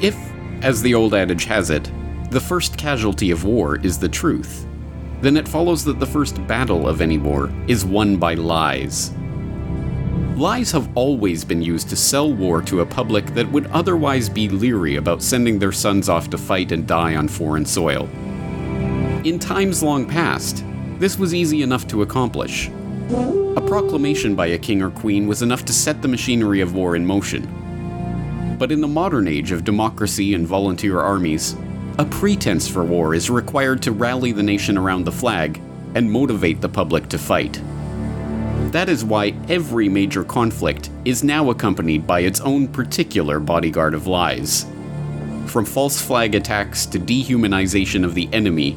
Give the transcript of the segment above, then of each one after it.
If, as the old adage has it, the first casualty of war is the truth, then it follows that the first battle of any war is won by lies. Lies have always been used to sell war to a public that would otherwise be leery about sending their sons off to fight and die on foreign soil. In times long past, this was easy enough to accomplish. A proclamation by a king or queen was enough to set the machinery of war in motion. But in the modern age of democracy and volunteer armies, a pretense for war is required to rally the nation around the flag and motivate the public to fight. That is why every major conflict is now accompanied by its own particular bodyguard of lies. From false flag attacks to dehumanization of the enemy,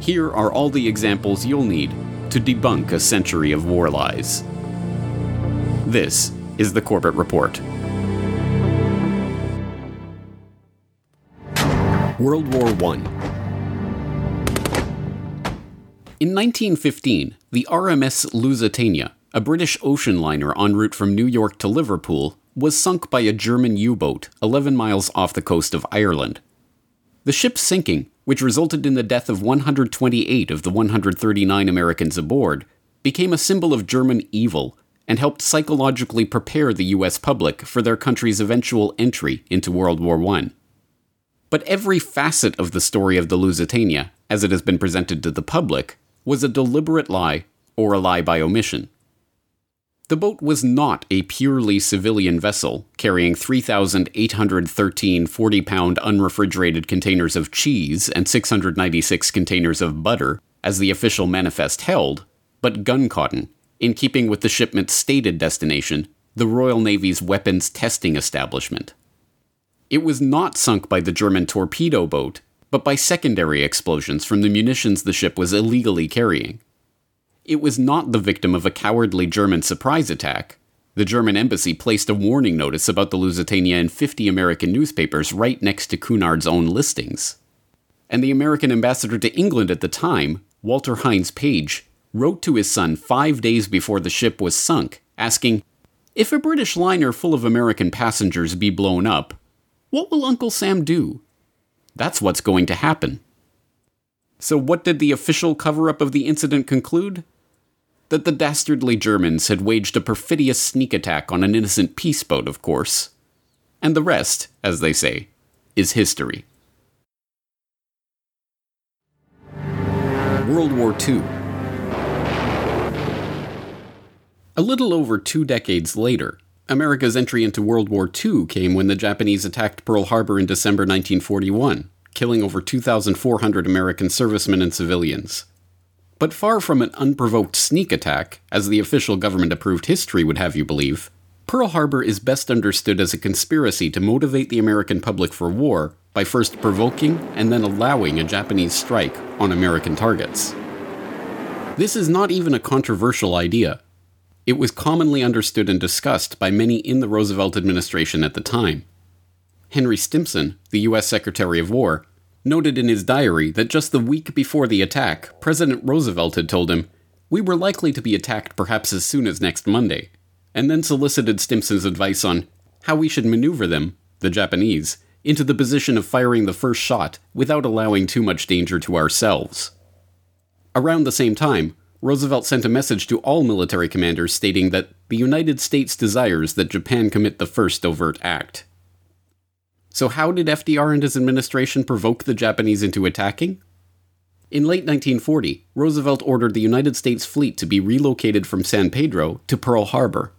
here are all the examples you'll need to debunk a century of war lies. This is the Corbett Report. World War I. In 1915, the RMS Lusitania, a British ocean liner en route from New York to Liverpool, was sunk by a German U boat 11 miles off the coast of Ireland. The ship's sinking, which resulted in the death of 128 of the 139 Americans aboard, became a symbol of German evil and helped psychologically prepare the US public for their country's eventual entry into World War I. But every facet of the story of the Lusitania, as it has been presented to the public, was a deliberate lie or a lie by omission. The boat was not a purely civilian vessel carrying 3,813 40 pound unrefrigerated containers of cheese and 696 containers of butter, as the official manifest held, but gun cotton, in keeping with the shipment's stated destination, the Royal Navy's weapons testing establishment. It was not sunk by the German torpedo boat, but by secondary explosions from the munitions the ship was illegally carrying. It was not the victim of a cowardly German surprise attack. The German embassy placed a warning notice about the Lusitania in 50 American newspapers right next to Cunard's own listings. And the American ambassador to England at the time, Walter Hines Page, wrote to his son five days before the ship was sunk, asking, If a British liner full of American passengers be blown up, what will Uncle Sam do? That's what's going to happen. So, what did the official cover up of the incident conclude? That the dastardly Germans had waged a perfidious sneak attack on an innocent peace boat, of course. And the rest, as they say, is history. World War II. A little over two decades later, America's entry into World War II came when the Japanese attacked Pearl Harbor in December 1941, killing over 2,400 American servicemen and civilians. But far from an unprovoked sneak attack, as the official government approved history would have you believe, Pearl Harbor is best understood as a conspiracy to motivate the American public for war by first provoking and then allowing a Japanese strike on American targets. This is not even a controversial idea, it was commonly understood and discussed by many in the Roosevelt administration at the time. Henry Stimson, the U.S. Secretary of War, noted in his diary that just the week before the attack, President Roosevelt had told him, We were likely to be attacked perhaps as soon as next Monday, and then solicited Stimson's advice on how we should maneuver them, the Japanese, into the position of firing the first shot without allowing too much danger to ourselves. Around the same time, Roosevelt sent a message to all military commanders stating that the United States desires that Japan commit the first overt act. So, how did FDR and his administration provoke the Japanese into attacking? In late 1940, Roosevelt ordered the United States fleet to be relocated from San Pedro to Pearl Harbor.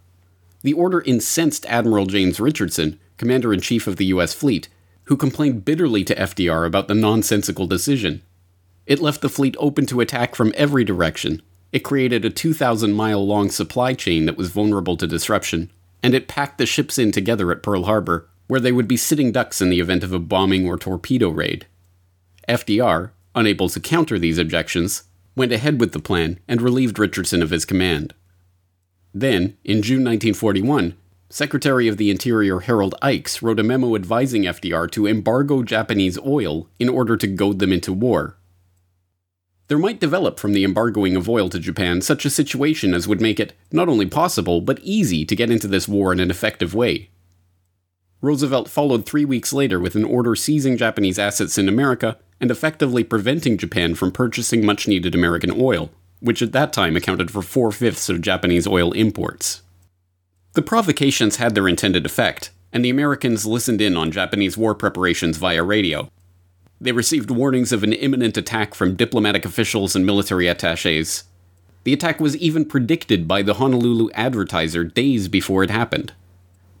The order incensed Admiral James Richardson, commander in chief of the U.S. fleet, who complained bitterly to FDR about the nonsensical decision. It left the fleet open to attack from every direction, it created a 2,000 mile long supply chain that was vulnerable to disruption, and it packed the ships in together at Pearl Harbor, where they would be sitting ducks in the event of a bombing or torpedo raid. FDR, unable to counter these objections, went ahead with the plan and relieved Richardson of his command. Then, in June 1941, Secretary of the Interior Harold Ickes wrote a memo advising FDR to embargo Japanese oil in order to goad them into war, there might develop from the embargoing of oil to Japan such a situation as would make it not only possible, but easy to get into this war in an effective way. Roosevelt followed three weeks later with an order seizing Japanese assets in America and effectively preventing Japan from purchasing much needed American oil, which at that time accounted for four fifths of Japanese oil imports. The provocations had their intended effect, and the Americans listened in on Japanese war preparations via radio. They received warnings of an imminent attack from diplomatic officials and military attaches. The attack was even predicted by the Honolulu Advertiser days before it happened.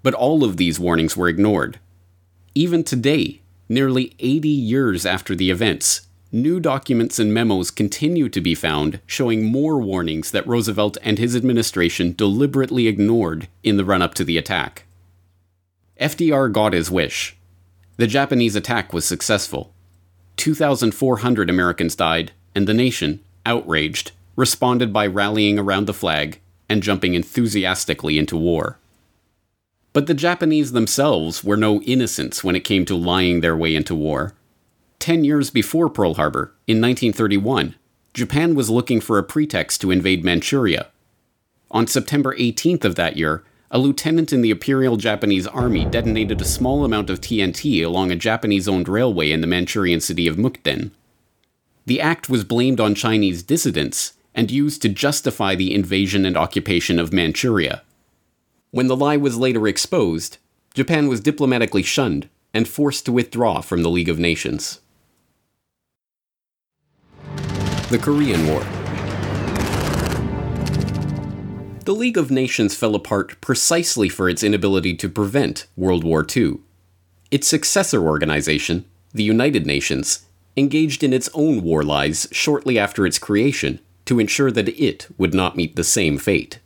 But all of these warnings were ignored. Even today, nearly 80 years after the events, new documents and memos continue to be found showing more warnings that Roosevelt and his administration deliberately ignored in the run up to the attack. FDR got his wish. The Japanese attack was successful. 2,400 Americans died, and the nation, outraged, responded by rallying around the flag and jumping enthusiastically into war. But the Japanese themselves were no innocents when it came to lying their way into war. Ten years before Pearl Harbor, in 1931, Japan was looking for a pretext to invade Manchuria. On September 18th of that year, a lieutenant in the Imperial Japanese Army detonated a small amount of TNT along a Japanese owned railway in the Manchurian city of Mukden. The act was blamed on Chinese dissidents and used to justify the invasion and occupation of Manchuria. When the lie was later exposed, Japan was diplomatically shunned and forced to withdraw from the League of Nations. The Korean War. The League of Nations fell apart precisely for its inability to prevent World War II. Its successor organization, the United Nations, engaged in its own war lies shortly after its creation to ensure that it would not meet the same fate.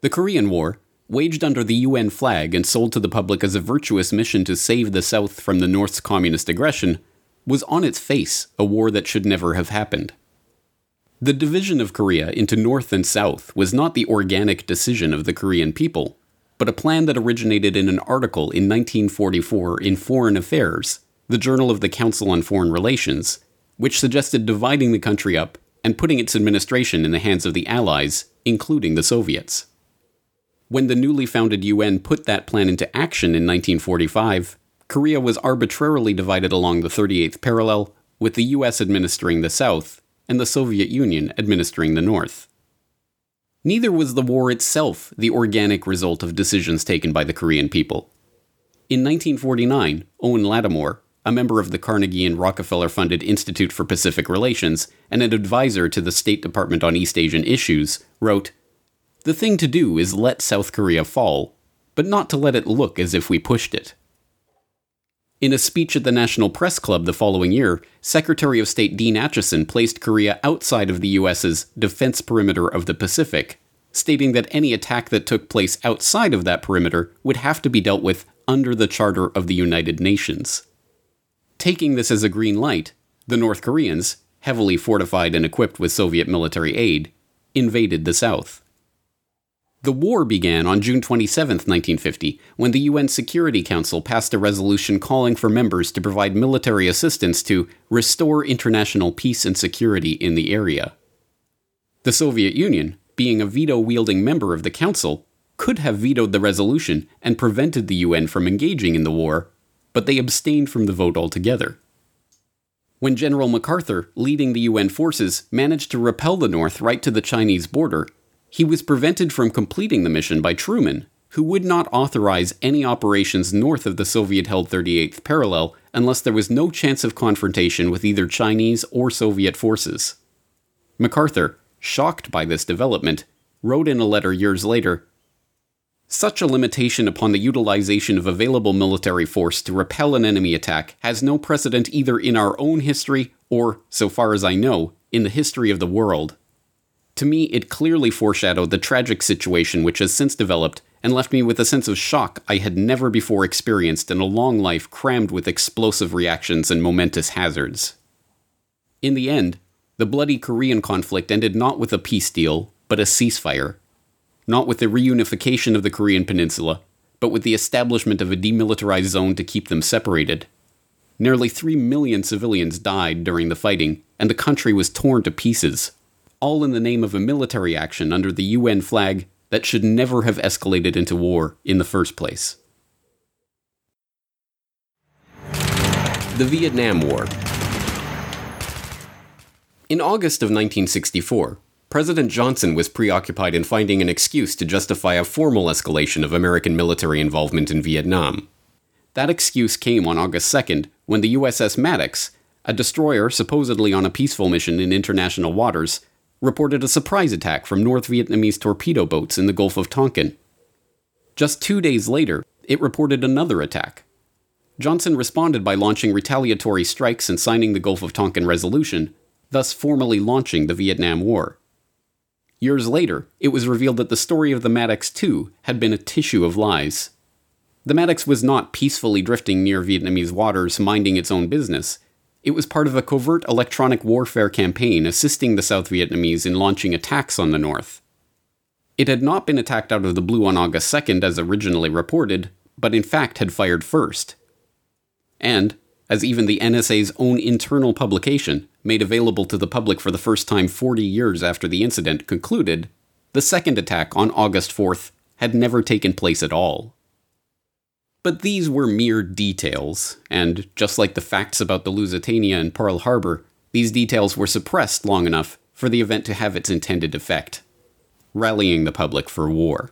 The Korean War, waged under the UN flag and sold to the public as a virtuous mission to save the South from the North's communist aggression, was on its face a war that should never have happened. The division of Korea into North and South was not the organic decision of the Korean people, but a plan that originated in an article in 1944 in Foreign Affairs, the journal of the Council on Foreign Relations, which suggested dividing the country up and putting its administration in the hands of the Allies, including the Soviets. When the newly founded UN put that plan into action in 1945, Korea was arbitrarily divided along the 38th parallel, with the US administering the South and the Soviet Union administering the North. Neither was the war itself the organic result of decisions taken by the Korean people. In 1949, Owen Lattimore, a member of the Carnegie and Rockefeller funded Institute for Pacific Relations and an advisor to the State Department on East Asian issues, wrote The thing to do is let South Korea fall, but not to let it look as if we pushed it. In a speech at the National Press Club the following year, Secretary of State Dean Acheson placed Korea outside of the US's defense perimeter of the Pacific, stating that any attack that took place outside of that perimeter would have to be dealt with under the Charter of the United Nations. Taking this as a green light, the North Koreans, heavily fortified and equipped with Soviet military aid, invaded the South. The war began on June 27, 1950, when the UN Security Council passed a resolution calling for members to provide military assistance to restore international peace and security in the area. The Soviet Union, being a veto wielding member of the Council, could have vetoed the resolution and prevented the UN from engaging in the war, but they abstained from the vote altogether. When General MacArthur, leading the UN forces, managed to repel the North right to the Chinese border, he was prevented from completing the mission by Truman, who would not authorize any operations north of the Soviet held 38th parallel unless there was no chance of confrontation with either Chinese or Soviet forces. MacArthur, shocked by this development, wrote in a letter years later Such a limitation upon the utilization of available military force to repel an enemy attack has no precedent either in our own history or, so far as I know, in the history of the world. To me, it clearly foreshadowed the tragic situation which has since developed and left me with a sense of shock I had never before experienced in a long life crammed with explosive reactions and momentous hazards. In the end, the bloody Korean conflict ended not with a peace deal, but a ceasefire. Not with the reunification of the Korean peninsula, but with the establishment of a demilitarized zone to keep them separated. Nearly 3 million civilians died during the fighting, and the country was torn to pieces all in the name of a military action under the UN flag that should never have escalated into war in the first place. The Vietnam War. In August of 1964, President Johnson was preoccupied in finding an excuse to justify a formal escalation of American military involvement in Vietnam. That excuse came on August 2nd when the USS Maddox, a destroyer supposedly on a peaceful mission in international waters, reported a surprise attack from North Vietnamese torpedo boats in the Gulf of Tonkin. Just two days later, it reported another attack. Johnson responded by launching retaliatory strikes and signing the Gulf of Tonkin Resolution, thus formally launching the Vietnam War. Years later, it was revealed that the story of the Maddox II had been a tissue of lies. The Maddox was not peacefully drifting near Vietnamese waters, minding its own business. It was part of a covert electronic warfare campaign assisting the South Vietnamese in launching attacks on the North. It had not been attacked out of the blue on August 2nd as originally reported, but in fact had fired first. And, as even the NSA's own internal publication, made available to the public for the first time 40 years after the incident, concluded, the second attack on August 4th had never taken place at all. But these were mere details, and just like the facts about the Lusitania and Pearl Harbor, these details were suppressed long enough for the event to have its intended effect rallying the public for war.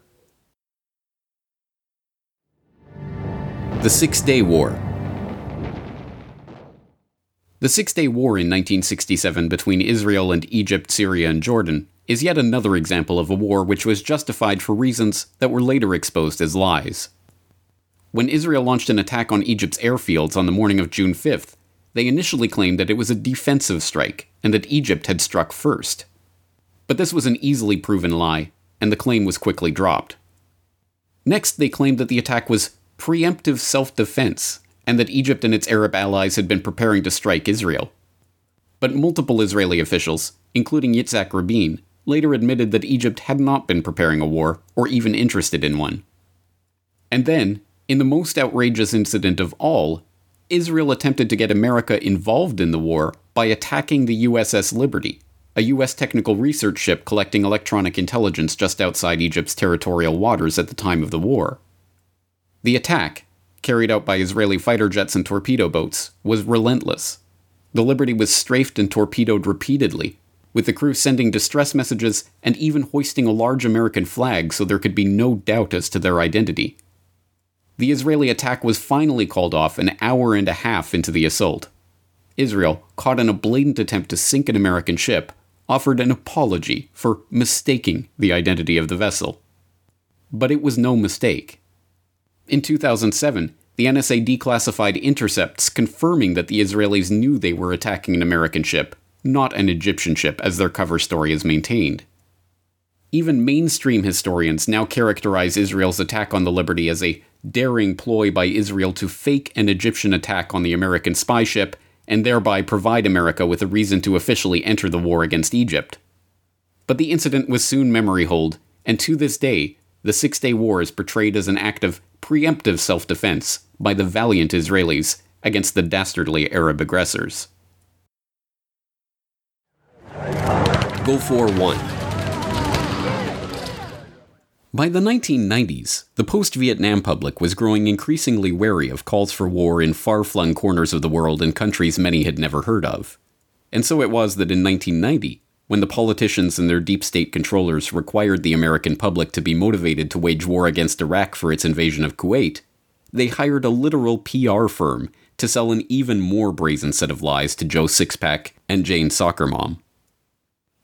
The Six Day War. The Six Day War in 1967 between Israel and Egypt, Syria, and Jordan is yet another example of a war which was justified for reasons that were later exposed as lies. When Israel launched an attack on Egypt's airfields on the morning of June 5th, they initially claimed that it was a defensive strike and that Egypt had struck first. But this was an easily proven lie, and the claim was quickly dropped. Next, they claimed that the attack was preemptive self defense, and that Egypt and its Arab allies had been preparing to strike Israel. But multiple Israeli officials, including Yitzhak Rabin, later admitted that Egypt had not been preparing a war or even interested in one. And then, in the most outrageous incident of all, Israel attempted to get America involved in the war by attacking the USS Liberty, a U.S. technical research ship collecting electronic intelligence just outside Egypt's territorial waters at the time of the war. The attack, carried out by Israeli fighter jets and torpedo boats, was relentless. The Liberty was strafed and torpedoed repeatedly, with the crew sending distress messages and even hoisting a large American flag so there could be no doubt as to their identity. The Israeli attack was finally called off an hour and a half into the assault. Israel, caught in a blatant attempt to sink an American ship, offered an apology for mistaking the identity of the vessel. But it was no mistake. In 2007, the NSA declassified intercepts confirming that the Israelis knew they were attacking an American ship, not an Egyptian ship, as their cover story is maintained. Even mainstream historians now characterize Israel's attack on the Liberty as a daring ploy by Israel to fake an Egyptian attack on the American spy ship and thereby provide America with a reason to officially enter the war against Egypt. But the incident was soon memory hold, and to this day, the Six Day War is portrayed as an act of preemptive self defense by the valiant Israelis against the dastardly Arab aggressors. Gulf War 1 by the 1990s, the post Vietnam public was growing increasingly wary of calls for war in far flung corners of the world in countries many had never heard of. And so it was that in 1990, when the politicians and their deep state controllers required the American public to be motivated to wage war against Iraq for its invasion of Kuwait, they hired a literal PR firm to sell an even more brazen set of lies to Joe Sixpack and Jane Soccer Mom.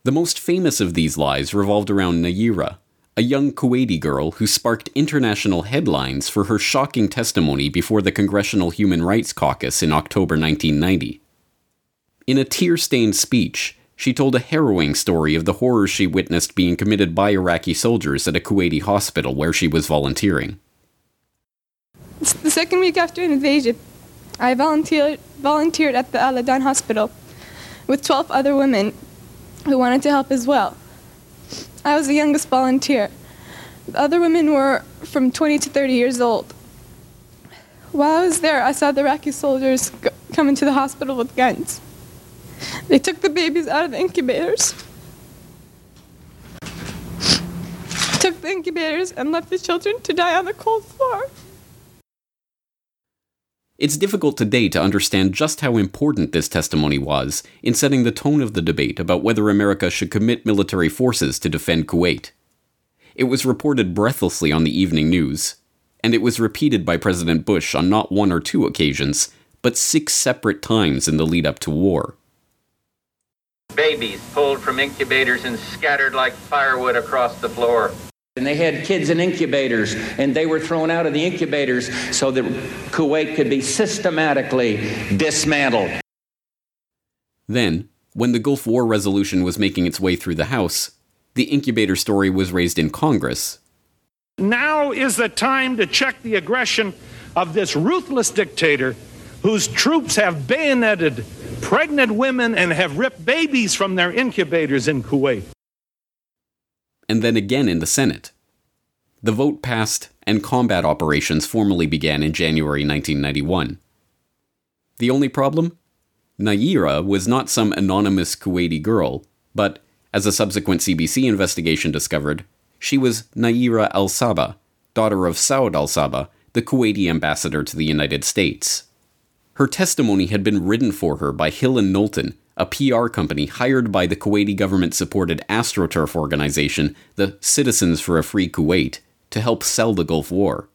The most famous of these lies revolved around Nayirah, a young Kuwaiti girl who sparked international headlines for her shocking testimony before the Congressional Human Rights Caucus in October 1990. In a tear stained speech, she told a harrowing story of the horrors she witnessed being committed by Iraqi soldiers at a Kuwaiti hospital where she was volunteering. It's the second week after invasion. I volunteered, volunteered at the Al Adan hospital with 12 other women who wanted to help as well. I was the youngest volunteer. The other women were from 20 to 30 years old. While I was there, I saw the Iraqi soldiers come into the hospital with guns. They took the babies out of the incubators, took the incubators, and left the children to die on the cold floor. It's difficult today to understand just how important this testimony was in setting the tone of the debate about whether America should commit military forces to defend Kuwait. It was reported breathlessly on the evening news, and it was repeated by President Bush on not one or two occasions, but six separate times in the lead up to war. Babies pulled from incubators and scattered like firewood across the floor. And they had kids in incubators, and they were thrown out of the incubators so that Kuwait could be systematically dismantled. Then, when the Gulf War resolution was making its way through the House, the incubator story was raised in Congress. Now is the time to check the aggression of this ruthless dictator whose troops have bayoneted pregnant women and have ripped babies from their incubators in Kuwait and then again in the Senate. The vote passed, and combat operations formally began in January 1991. The only problem? Nayirah was not some anonymous Kuwaiti girl, but, as a subsequent CBC investigation discovered, she was Nayirah al Saba, daughter of Saud al Saba, the Kuwaiti ambassador to the United States. Her testimony had been written for her by Hill and Knowlton, a PR company hired by the Kuwaiti government supported AstroTurf organization, the Citizens for a Free Kuwait, to help sell the Gulf War.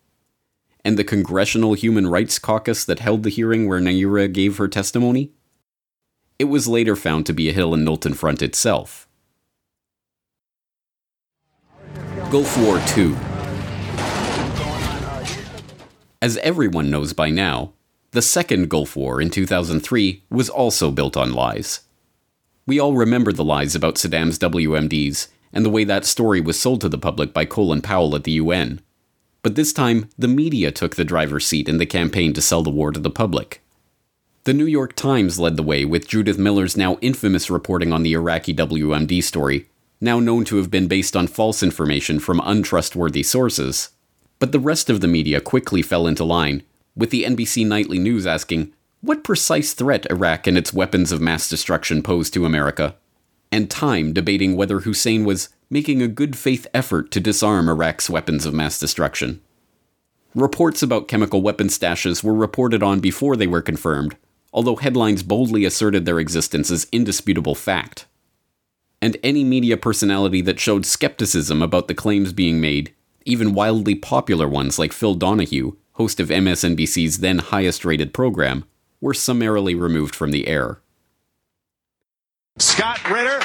And the Congressional Human Rights Caucus that held the hearing where Nayirah gave her testimony? It was later found to be a Hill and Knowlton front itself. Gulf War II. As everyone knows by now, the second Gulf War in 2003 was also built on lies. We all remember the lies about Saddam's WMDs and the way that story was sold to the public by Colin Powell at the UN. But this time, the media took the driver's seat in the campaign to sell the war to the public. The New York Times led the way with Judith Miller's now infamous reporting on the Iraqi WMD story, now known to have been based on false information from untrustworthy sources. But the rest of the media quickly fell into line, with the NBC Nightly News asking, What precise threat Iraq and its weapons of mass destruction pose to America? And Time debating whether Hussein was making a good faith effort to disarm Iraq's weapons of mass destruction. Reports about chemical weapon stashes were reported on before they were confirmed, although headlines boldly asserted their existence as indisputable fact. And any media personality that showed skepticism about the claims being made, even wildly popular ones like Phil Donahue, host of MSNBC's then highest rated program, were summarily removed from the air. Scott Ritter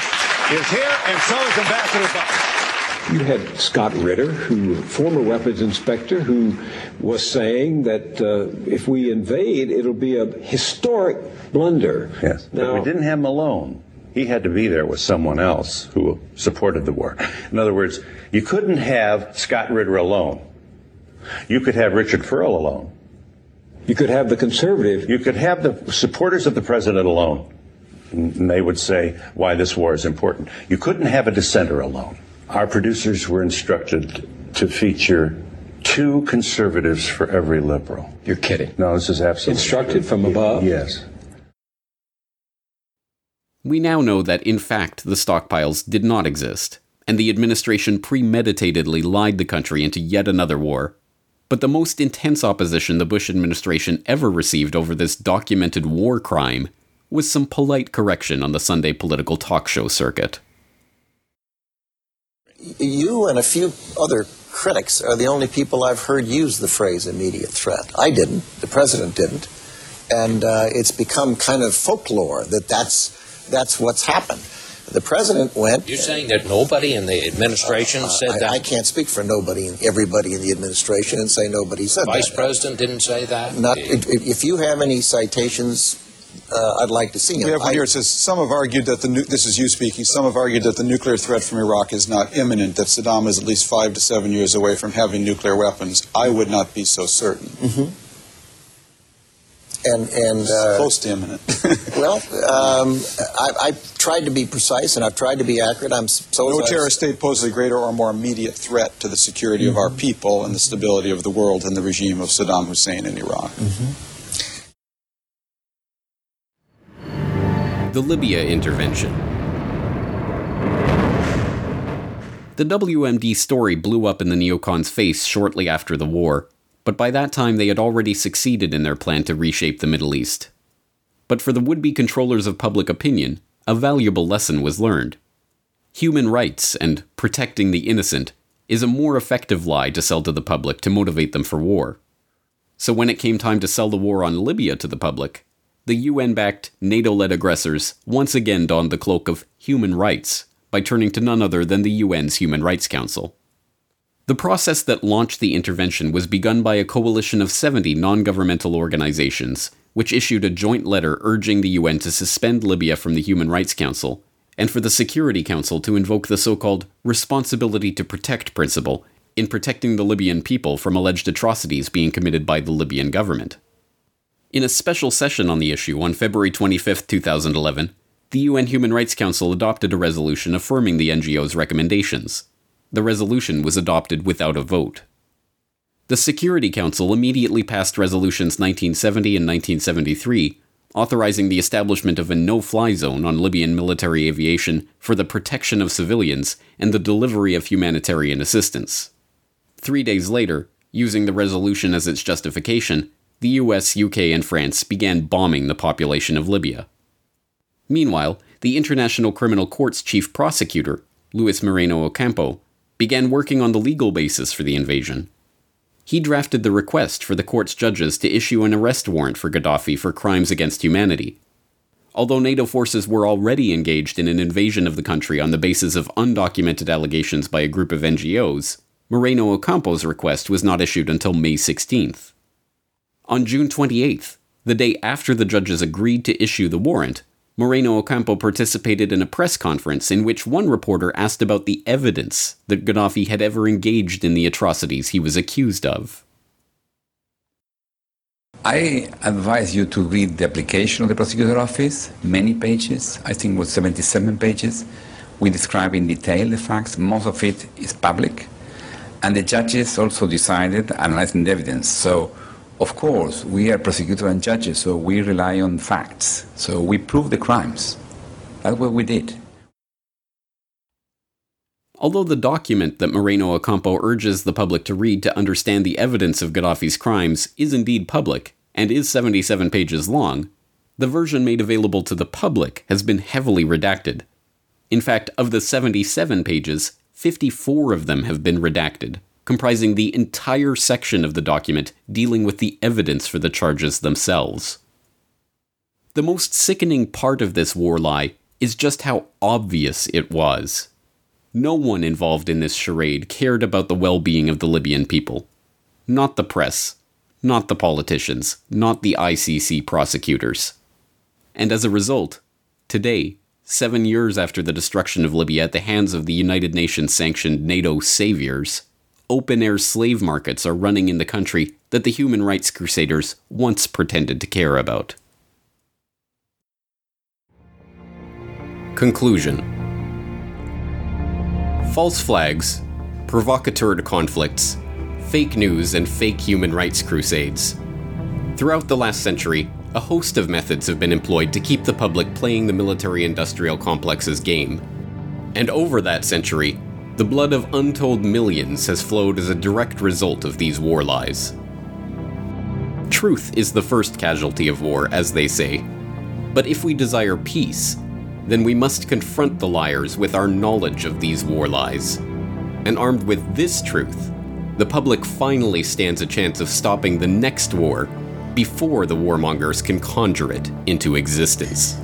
is here, and so is Ambassador Buck. You had Scott Ritter, who former weapons inspector, who was saying that uh, if we invade, it'll be a historic blunder. Yes, now, but we didn't have Malone. He had to be there with someone else who supported the war. In other words, you couldn't have Scott Ritter alone. You could have Richard Perle alone. You could have the conservative. You could have the supporters of the president alone. And they would say why this war is important. You couldn't have a dissenter alone. Our producers were instructed to feature two conservatives for every liberal. You're kidding. No, this is absolutely instructed true. from above. Yes. We now know that, in fact, the stockpiles did not exist, and the administration premeditatedly lied the country into yet another war but the most intense opposition the Bush administration ever received over this documented war crime was some polite correction on the Sunday political talk show circuit. You and a few other critics are the only people I've heard use the phrase immediate threat. I didn't, the president didn't. And uh, it's become kind of folklore that that's, that's what's happened. The president went. You're saying that nobody in the administration uh, said I, that? I can't speak for nobody and everybody in the administration and say nobody said Vice that. Vice President didn't say that? Not, if you have any citations, uh, I'd like to see them. We have one here. It says some have argued that the nu- this is you speaking. Some have argued that the nuclear threat from Iraq is not imminent. That Saddam is at least five to seven years away from having nuclear weapons. I would not be so certain. Mm-hmm and and uh, close to imminent. well, um, I, have tried to be precise and I've tried to be accurate. I'm so no terrorist state poses a greater or more immediate threat to the security mm-hmm. of our mm-hmm. people and the stability of the world than the regime of Saddam Hussein in Iraq. Mm-hmm. The Libya intervention. The WMD story blew up in the neocons' face shortly after the war, but by that time they had already succeeded in their plan to reshape the Middle East. But for the would be controllers of public opinion, a valuable lesson was learned. Human rights and protecting the innocent is a more effective lie to sell to the public to motivate them for war. So when it came time to sell the war on Libya to the public, the UN backed, NATO led aggressors once again donned the cloak of human rights by turning to none other than the UN's Human Rights Council. The process that launched the intervention was begun by a coalition of 70 non governmental organizations, which issued a joint letter urging the UN to suspend Libya from the Human Rights Council and for the Security Council to invoke the so called responsibility to protect principle in protecting the Libyan people from alleged atrocities being committed by the Libyan government. In a special session on the issue on February 25, 2011, the UN Human Rights Council adopted a resolution affirming the NGO's recommendations. The resolution was adopted without a vote. The Security Council immediately passed resolutions 1970 and 1973 authorizing the establishment of a no fly zone on Libyan military aviation for the protection of civilians and the delivery of humanitarian assistance. Three days later, using the resolution as its justification, the US, UK, and France began bombing the population of Libya. Meanwhile, the International Criminal Court's chief prosecutor, Luis Moreno Ocampo, began working on the legal basis for the invasion. He drafted the request for the court's judges to issue an arrest warrant for Gaddafi for crimes against humanity. Although NATO forces were already engaged in an invasion of the country on the basis of undocumented allegations by a group of NGOs, Moreno Ocampo's request was not issued until May 16th. On June 28th, the day after the judges agreed to issue the warrant, Moreno Ocampo participated in a press conference in which one reporter asked about the evidence that Gaddafi had ever engaged in the atrocities he was accused of. I advise you to read the application of the prosecutor office, many pages, I think it was 77 pages. We describe in detail the facts, most of it is public. And the judges also decided, analyzing the evidence. So of course, we are prosecutors and judges, so we rely on facts. So we prove the crimes. That's what we did. Although the document that Moreno Ocampo urges the public to read to understand the evidence of Gaddafi's crimes is indeed public and is 77 pages long, the version made available to the public has been heavily redacted. In fact, of the 77 pages, 54 of them have been redacted comprising the entire section of the document dealing with the evidence for the charges themselves. The most sickening part of this war lie is just how obvious it was. No one involved in this charade cared about the well being of the Libyan people. Not the press, not the politicians, not the ICC prosecutors. And as a result, today, seven years after the destruction of Libya at the hands of the United Nations sanctioned NATO saviors, open air slave markets are running in the country that the human rights crusaders once pretended to care about. Conclusion False flags, provocateur conflicts, fake news, and fake human rights crusades. Throughout the last century, a host of methods have been employed to keep the public playing the military industrial complex's game. And over that century, the blood of untold millions has flowed as a direct result of these war lies. Truth is the first casualty of war, as they say. But if we desire peace, then we must confront the liars with our knowledge of these war lies. And armed with this truth, the public finally stands a chance of stopping the next war before the warmongers can conjure it into existence.